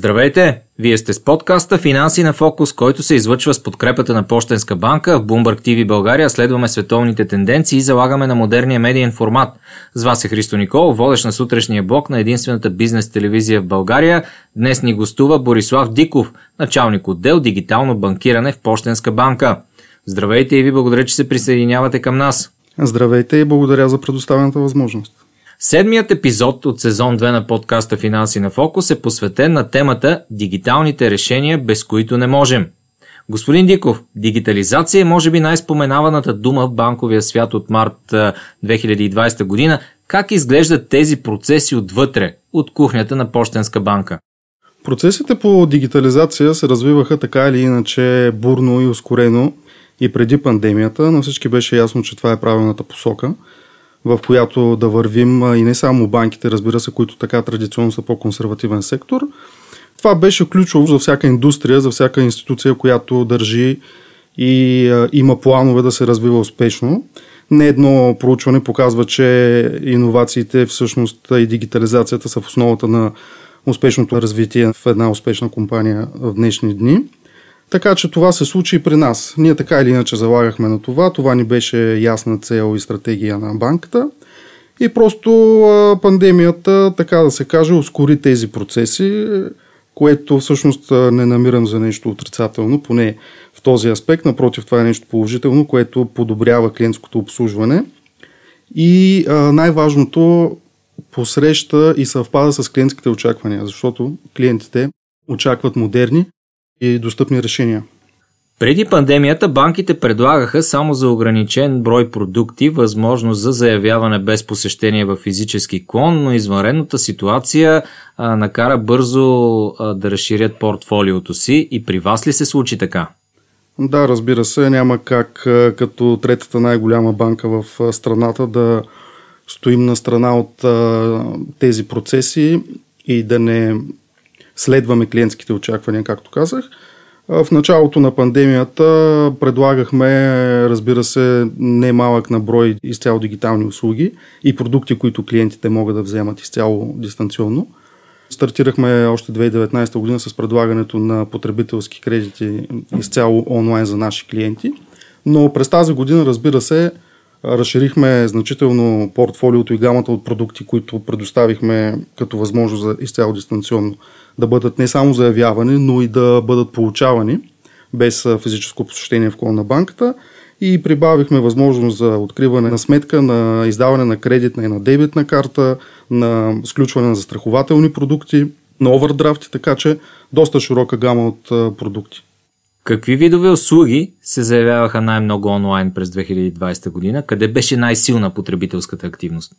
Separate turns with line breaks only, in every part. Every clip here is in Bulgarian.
Здравейте! Вие сте с подкаста Финанси на фокус, който се излъчва с подкрепата на Пощенска банка. В Bloomberg TV България следваме световните тенденции и залагаме на модерния медиен формат. С вас е Христо Никол, водещ на сутрешния блок на единствената бизнес телевизия в България. Днес ни гостува Борислав Диков, началник отдел дигитално банкиране в Пощенска банка. Здравейте и ви благодаря, че се присъединявате към нас.
Здравейте и благодаря за предоставената възможност.
Седмият епизод от сезон 2 на подкаста Финанси на фокус е посветен на темата Дигиталните решения, без които не можем. Господин Диков, дигитализация е може би най-споменаваната дума в банковия свят от март 2020 година. Как изглеждат тези процеси отвътре, от кухнята на Пощенска банка?
Процесите по дигитализация се развиваха така или иначе бурно и ускорено и преди пандемията. На всички беше ясно, че това е правилната посока – в която да вървим и не само банките, разбира се, които така традиционно са по-консервативен сектор. Това беше ключово за всяка индустрия, за всяка институция, която държи и а, има планове да се развива успешно. Не едно проучване показва, че иновациите всъщност и дигитализацията са в основата на успешното развитие в една успешна компания в днешни дни. Така че това се случи и при нас. Ние така или иначе залагахме на това. Това ни беше ясна цел и стратегия на банката. И просто пандемията, така да се каже, ускори тези процеси, което всъщност не намирам за нещо отрицателно, поне в този аспект. Напротив, това е нещо положително, което подобрява клиентското обслужване. И най-важното посреща и съвпада с клиентските очаквания, защото клиентите очакват модерни, и достъпни решения.
Преди пандемията банките предлагаха само за ограничен брой продукти възможност за заявяване без посещение в физически клон, но извънредната ситуация а, накара бързо а, да разширят портфолиото си и при вас ли се случи така?
Да, разбира се, няма как като третата най-голяма банка в страната да стоим на страна от а, тези процеси и да не следваме клиентските очаквания, както казах. В началото на пандемията предлагахме, разбира се, не малък на брой изцяло дигитални услуги и продукти, които клиентите могат да вземат изцяло дистанционно. Стартирахме още 2019 година с предлагането на потребителски кредити изцяло онлайн за наши клиенти. Но през тази година, разбира се, разширихме значително портфолиото и гамата от продукти, които предоставихме като възможност за изцяло дистанционно да бъдат не само заявявани, но и да бъдат получавани без физическо посещение в клон на банката и прибавихме възможност за откриване на сметка, на издаване на кредитна и на дебитна карта, на сключване на застрахователни продукти, на овердрафти, така че доста широка гама от продукти.
Какви видове услуги се заявяваха най-много онлайн през 2020 година? Къде беше най-силна потребителската активност?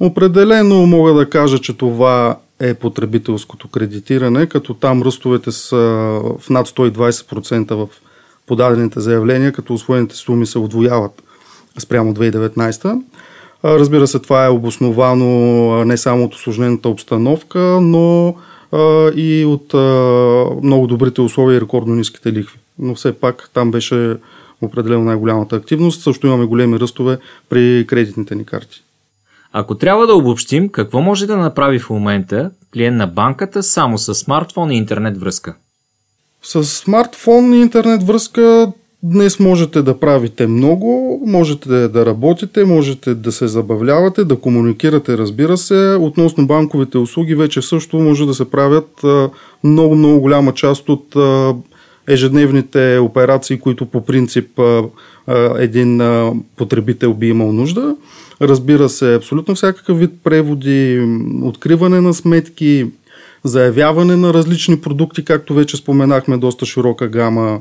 Определено мога да кажа, че това е потребителското кредитиране, като там ръстовете са в над 120% в подадените заявления, като освоените суми се отвояват спрямо 2019. Разбира се, това е обосновано не само от осложнената обстановка, но и от много добрите условия и рекордно ниските лихви. Но все пак там беше определено най-голямата активност. Също имаме големи ръстове при кредитните ни карти.
Ако трябва да обобщим, какво може да направи в момента клиент на банката само с смартфон и интернет връзка?
С смартфон и интернет връзка днес можете да правите много, можете да работите, можете да се забавлявате, да комуникирате, разбира се. Относно банковите услуги вече също може да се правят много-много голяма част от ежедневните операции, които по принцип един потребител би имал нужда. Разбира се, абсолютно всякакъв вид преводи, откриване на сметки, заявяване на различни продукти, както вече споменахме, доста широка гама,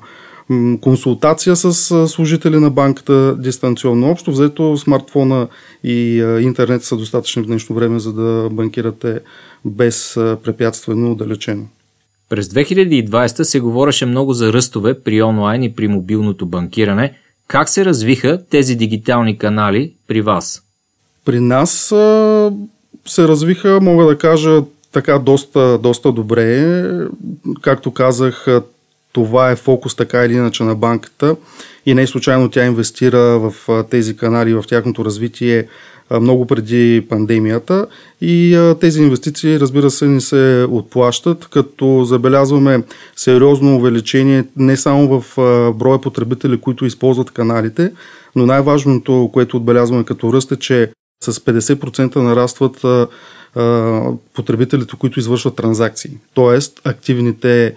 консултация с служители на банката дистанционно. Общо взето смартфона и интернет са достатъчни в днешно време, за да банкирате без препятствено отдалечено.
През 2020 се говореше много за ръстове при онлайн и при мобилното банкиране. Как се развиха тези дигитални канали при вас?
При нас се развиха, мога да кажа, така доста, доста добре. Както казах, това е фокус така или иначе на банката. И не случайно тя инвестира в тези канали, в тяхното развитие много преди пандемията. И тези инвестиции, разбира се, ни се отплащат, като забелязваме сериозно увеличение не само в броя потребители, които използват каналите, но най-важното, което отбелязваме като ръст е, че с 50% нарастват потребителите, които извършват транзакции, т.е. активните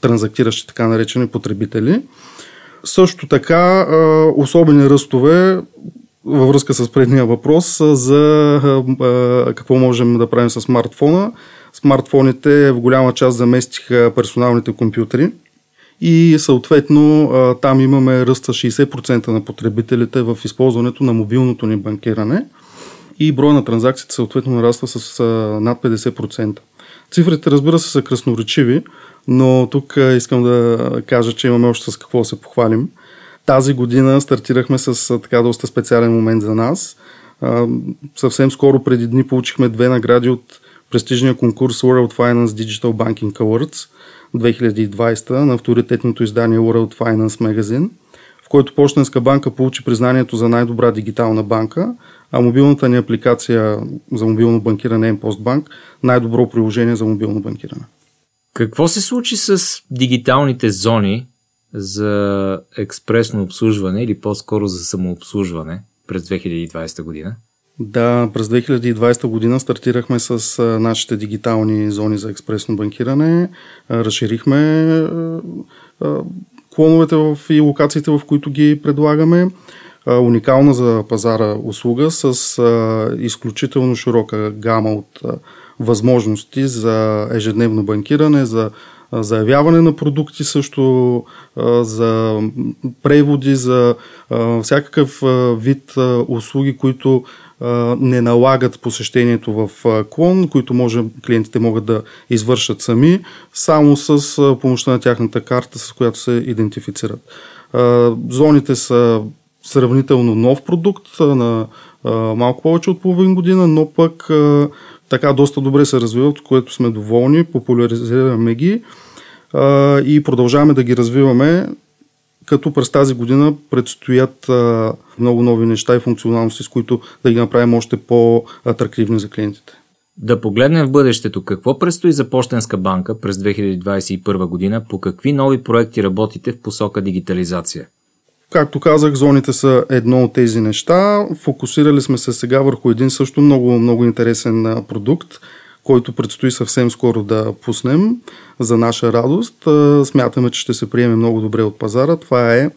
транзактиращи така наречени потребители. Също така, особени ръстове във връзка с предния въпрос за какво можем да правим с смартфона. Смартфоните в голяма част заместиха персоналните компютри и съответно там имаме ръста 60% на потребителите в използването на мобилното ни банкиране и броя на транзакциите съответно нараства с над 50%. Цифрите, разбира се, са красноречиви, но тук искам да кажа, че имаме още с какво се похвалим. Тази година стартирахме с така доста специален момент за нас. съвсем скоро преди дни получихме две награди от престижния конкурс World Finance Digital Banking Awards 2020 на авторитетното издание World Finance Magazine, в който Почтенска банка получи признанието за най-добра дигитална банка, а мобилната ни апликация за мобилно банкиране е Postbank най-добро приложение за мобилно банкиране.
Какво се случи с дигиталните зони за експресно обслужване или по-скоро за самообслужване през 2020 година?
Да, през 2020 година стартирахме с нашите дигитални зони за експресно банкиране. Разширихме клоновете в, и локациите, в които ги предлагаме. Уникална за пазара услуга с изключително широка гама от възможности за ежедневно банкиране, за заявяване на продукти, също за преводи, за всякакъв вид услуги, които не налагат посещението в клон, които може, клиентите могат да извършат сами, само с помощта на тяхната карта, с която се идентифицират. Зоните са сравнително нов продукт на малко повече от половин година, но пък така доста добре се развиват, от което сме доволни, популяризираме ги и продължаваме да ги развиваме, като през тази година предстоят много нови неща и функционалности, с които да ги направим още по-атрактивни за клиентите.
Да погледнем в бъдещето. Какво предстои за Пощенска банка през 2021 година? По какви нови проекти работите в посока дигитализация?
Както казах, зоните са едно от тези неща. Фокусирали сме се сега върху един също много, много интересен продукт, който предстои съвсем скоро да пуснем за наша радост. Смятаме, че ще се приеме много добре от пазара. Това е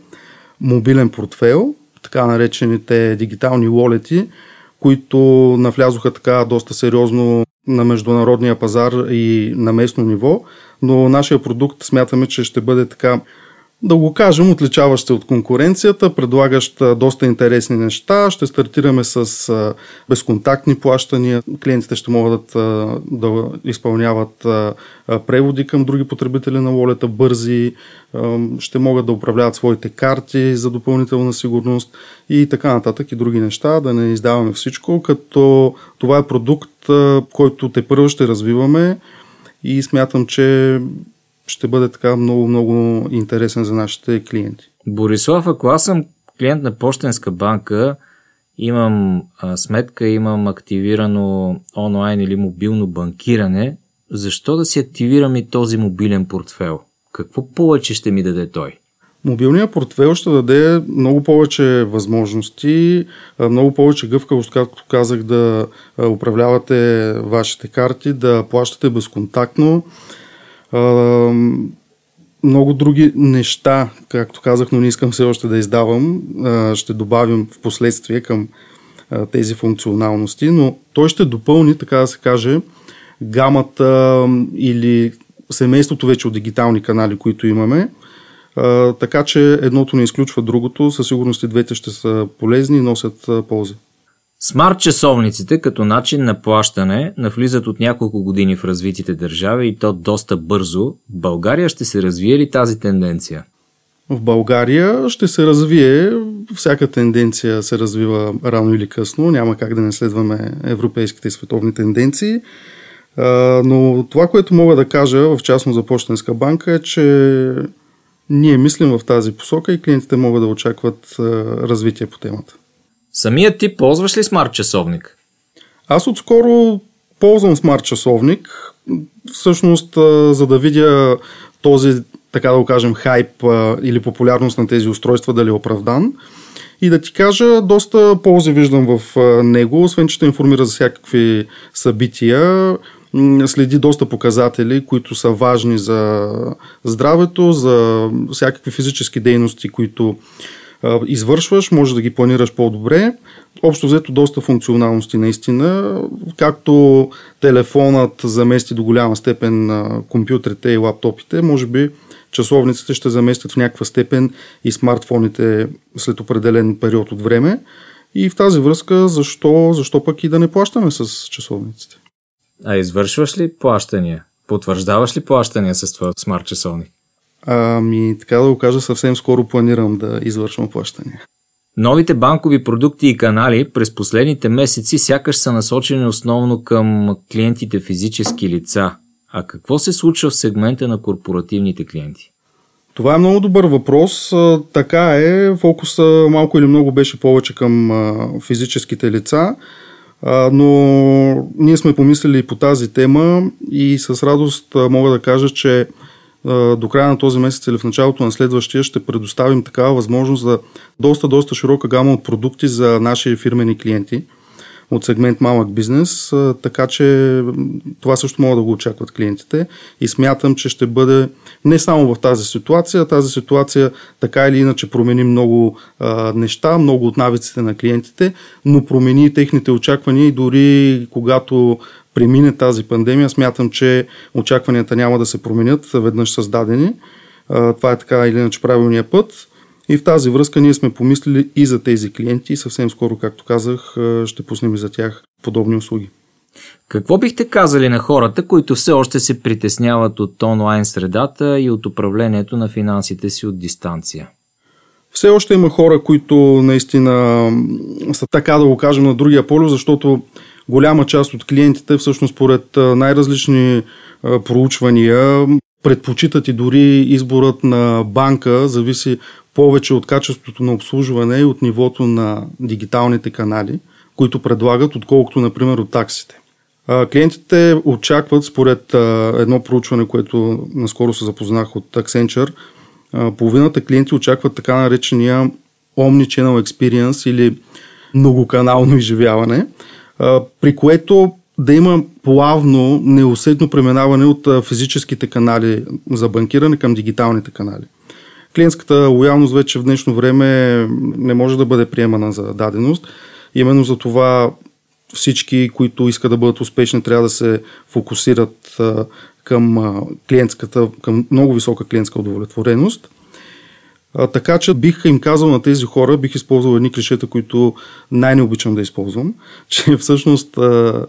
мобилен портфел, така наречените дигитални лолети, които навлязоха така доста сериозно на международния пазар и на местно ниво, но нашия продукт смятаме, че ще бъде така да го кажем, отличаващ се от конкуренцията, предлагащ доста интересни неща. Ще стартираме с безконтактни плащания. Клиентите ще могат да изпълняват преводи към други потребители на волета, бързи, ще могат да управляват своите карти за допълнителна сигурност и така нататък и други неща, да не издаваме всичко, като това е продукт, който те първо ще развиваме и смятам, че ще бъде така много, много интересен за нашите клиенти.
Борислав, ако аз съм клиент на Почтенска банка, имам а, сметка, имам активирано онлайн или мобилно банкиране, защо да си активирам и този мобилен портфел? Какво повече ще ми даде той?
Мобилният портфел ще даде много повече възможности, много повече гъвкавост, както казах, да управлявате вашите карти, да плащате безконтактно, много други неща, както казах, но не искам все още да издавам. ще добавим в последствие към тези функционалности, но той ще допълни, така да се каже, гамата или семейството вече от дигитални канали, които имаме. така че едното не изключва другото. Със сигурност и двете ще са полезни и носят ползи.
Смарт часовниците като начин на плащане навлизат от няколко години в развитите държави и то доста бързо. В България ще се развие ли тази тенденция?
В България ще се развие, всяка тенденция се развива рано или късно, няма как да не следваме европейските и световни тенденции. Но това, което мога да кажа, в частност за Почтенска банка, е, че ние мислим в тази посока и клиентите могат да очакват развитие по темата.
Самият ти ползваш ли смарт часовник?
Аз отскоро ползвам смарт часовник, всъщност за да видя този, така да го кажем, хайп или популярност на тези устройства дали е оправдан. И да ти кажа, доста ползи виждам в него, освен че те информира за всякакви събития, следи доста показатели, които са важни за здравето, за всякакви физически дейности, които извършваш, може да ги планираш по-добре. Общо взето доста функционалности наистина, както телефонът замести до голяма степен компютрите и лаптопите, може би часовниците ще заместят в някаква степен и смартфоните след определен период от време. И в тази връзка, защо, защо пък и да не плащаме с часовниците?
А извършваш ли плащания? Потвърждаваш ли плащания с твоят смарт часовник?
Ами, така да го кажа, съвсем скоро планирам да извършвам плащания.
Новите банкови продукти и канали през последните месеци сякаш са насочени основно към клиентите физически лица. А какво се случва в сегмента на корпоративните клиенти?
Това е много добър въпрос. Така е, фокуса малко или много беше повече към физическите лица, но ние сме помислили по тази тема и с радост мога да кажа, че до края на този месец или в началото на следващия ще предоставим такава възможност за доста, доста широка гама от продукти за наши фирмени клиенти от сегмент малък бизнес, така че това също могат да го очакват клиентите. И смятам, че ще бъде не само в тази ситуация, тази ситуация така или иначе промени много а, неща, много от навиците на клиентите, но промени техните очаквания и дори когато премине тази пандемия, смятам, че очакванията няма да се променят веднъж създадени. Това е така или иначе правилния път. И в тази връзка ние сме помислили и за тези клиенти и съвсем скоро, както казах, ще пуснем и за тях подобни услуги.
Какво бихте казали на хората, които все още се притесняват от онлайн средата и от управлението на финансите си от дистанция?
Все още има хора, които наистина са така да го кажем на другия полюс, защото голяма част от клиентите всъщност според най-различни проучвания предпочитат и дори изборът на банка зависи повече от качеството на обслужване и от нивото на дигиталните канали, които предлагат, отколкото, например, от таксите. Клиентите очакват, според едно проучване, което наскоро се запознах от Accenture, половината клиенти очакват така наречения Omnichannel Experience или многоканално изживяване, при което да има плавно, неусетно преминаване от физическите канали за банкиране към дигиталните канали. Клиентската лоялност вече в днешно време не може да бъде приемана за даденост. Именно за това всички, които искат да бъдат успешни, трябва да се фокусират към клиентската, към много висока клиентска удовлетвореност. А, така че бих им казал на тези хора, бих използвал едни клишета, които най-не обичам да използвам, че всъщност а,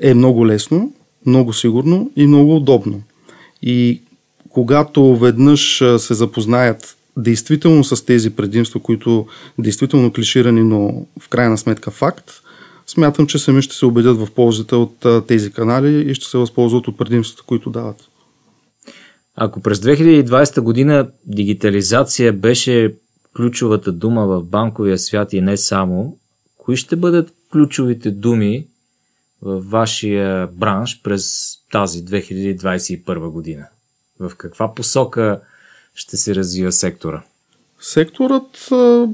е много лесно, много сигурно и много удобно. И когато веднъж се запознаят действително с тези предимства, които действително клиширани, но в крайна сметка факт, смятам, че сами ще се убедят в ползите от тези канали и ще се възползват от предимствата, които дават.
Ако през 2020 година дигитализация беше ключовата дума в банковия свят и не само, кои ще бъдат ключовите думи в вашия бранш през тази 2021 година? В каква посока ще се развива сектора?
Секторът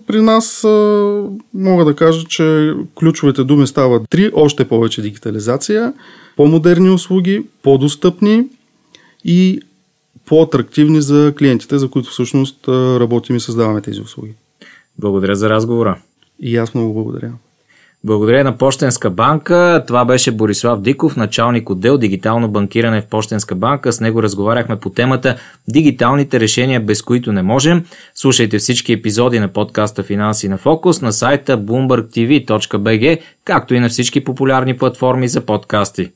при нас мога да кажа, че ключовите думи стават три, още повече дигитализация, по-модерни услуги, по-достъпни и по-атрактивни за клиентите, за които всъщност работим и създаваме тези услуги.
Благодаря за разговора.
И аз много благодаря.
Благодаря на Пощенска банка. Това беше Борислав Диков, началник отдел дигитално банкиране в Пощенска банка. С него разговаряхме по темата Дигиталните решения, без които не можем. Слушайте всички епизоди на подкаста Финанси на фокус на сайта bloombergtv.bg, както и на всички популярни платформи за подкасти.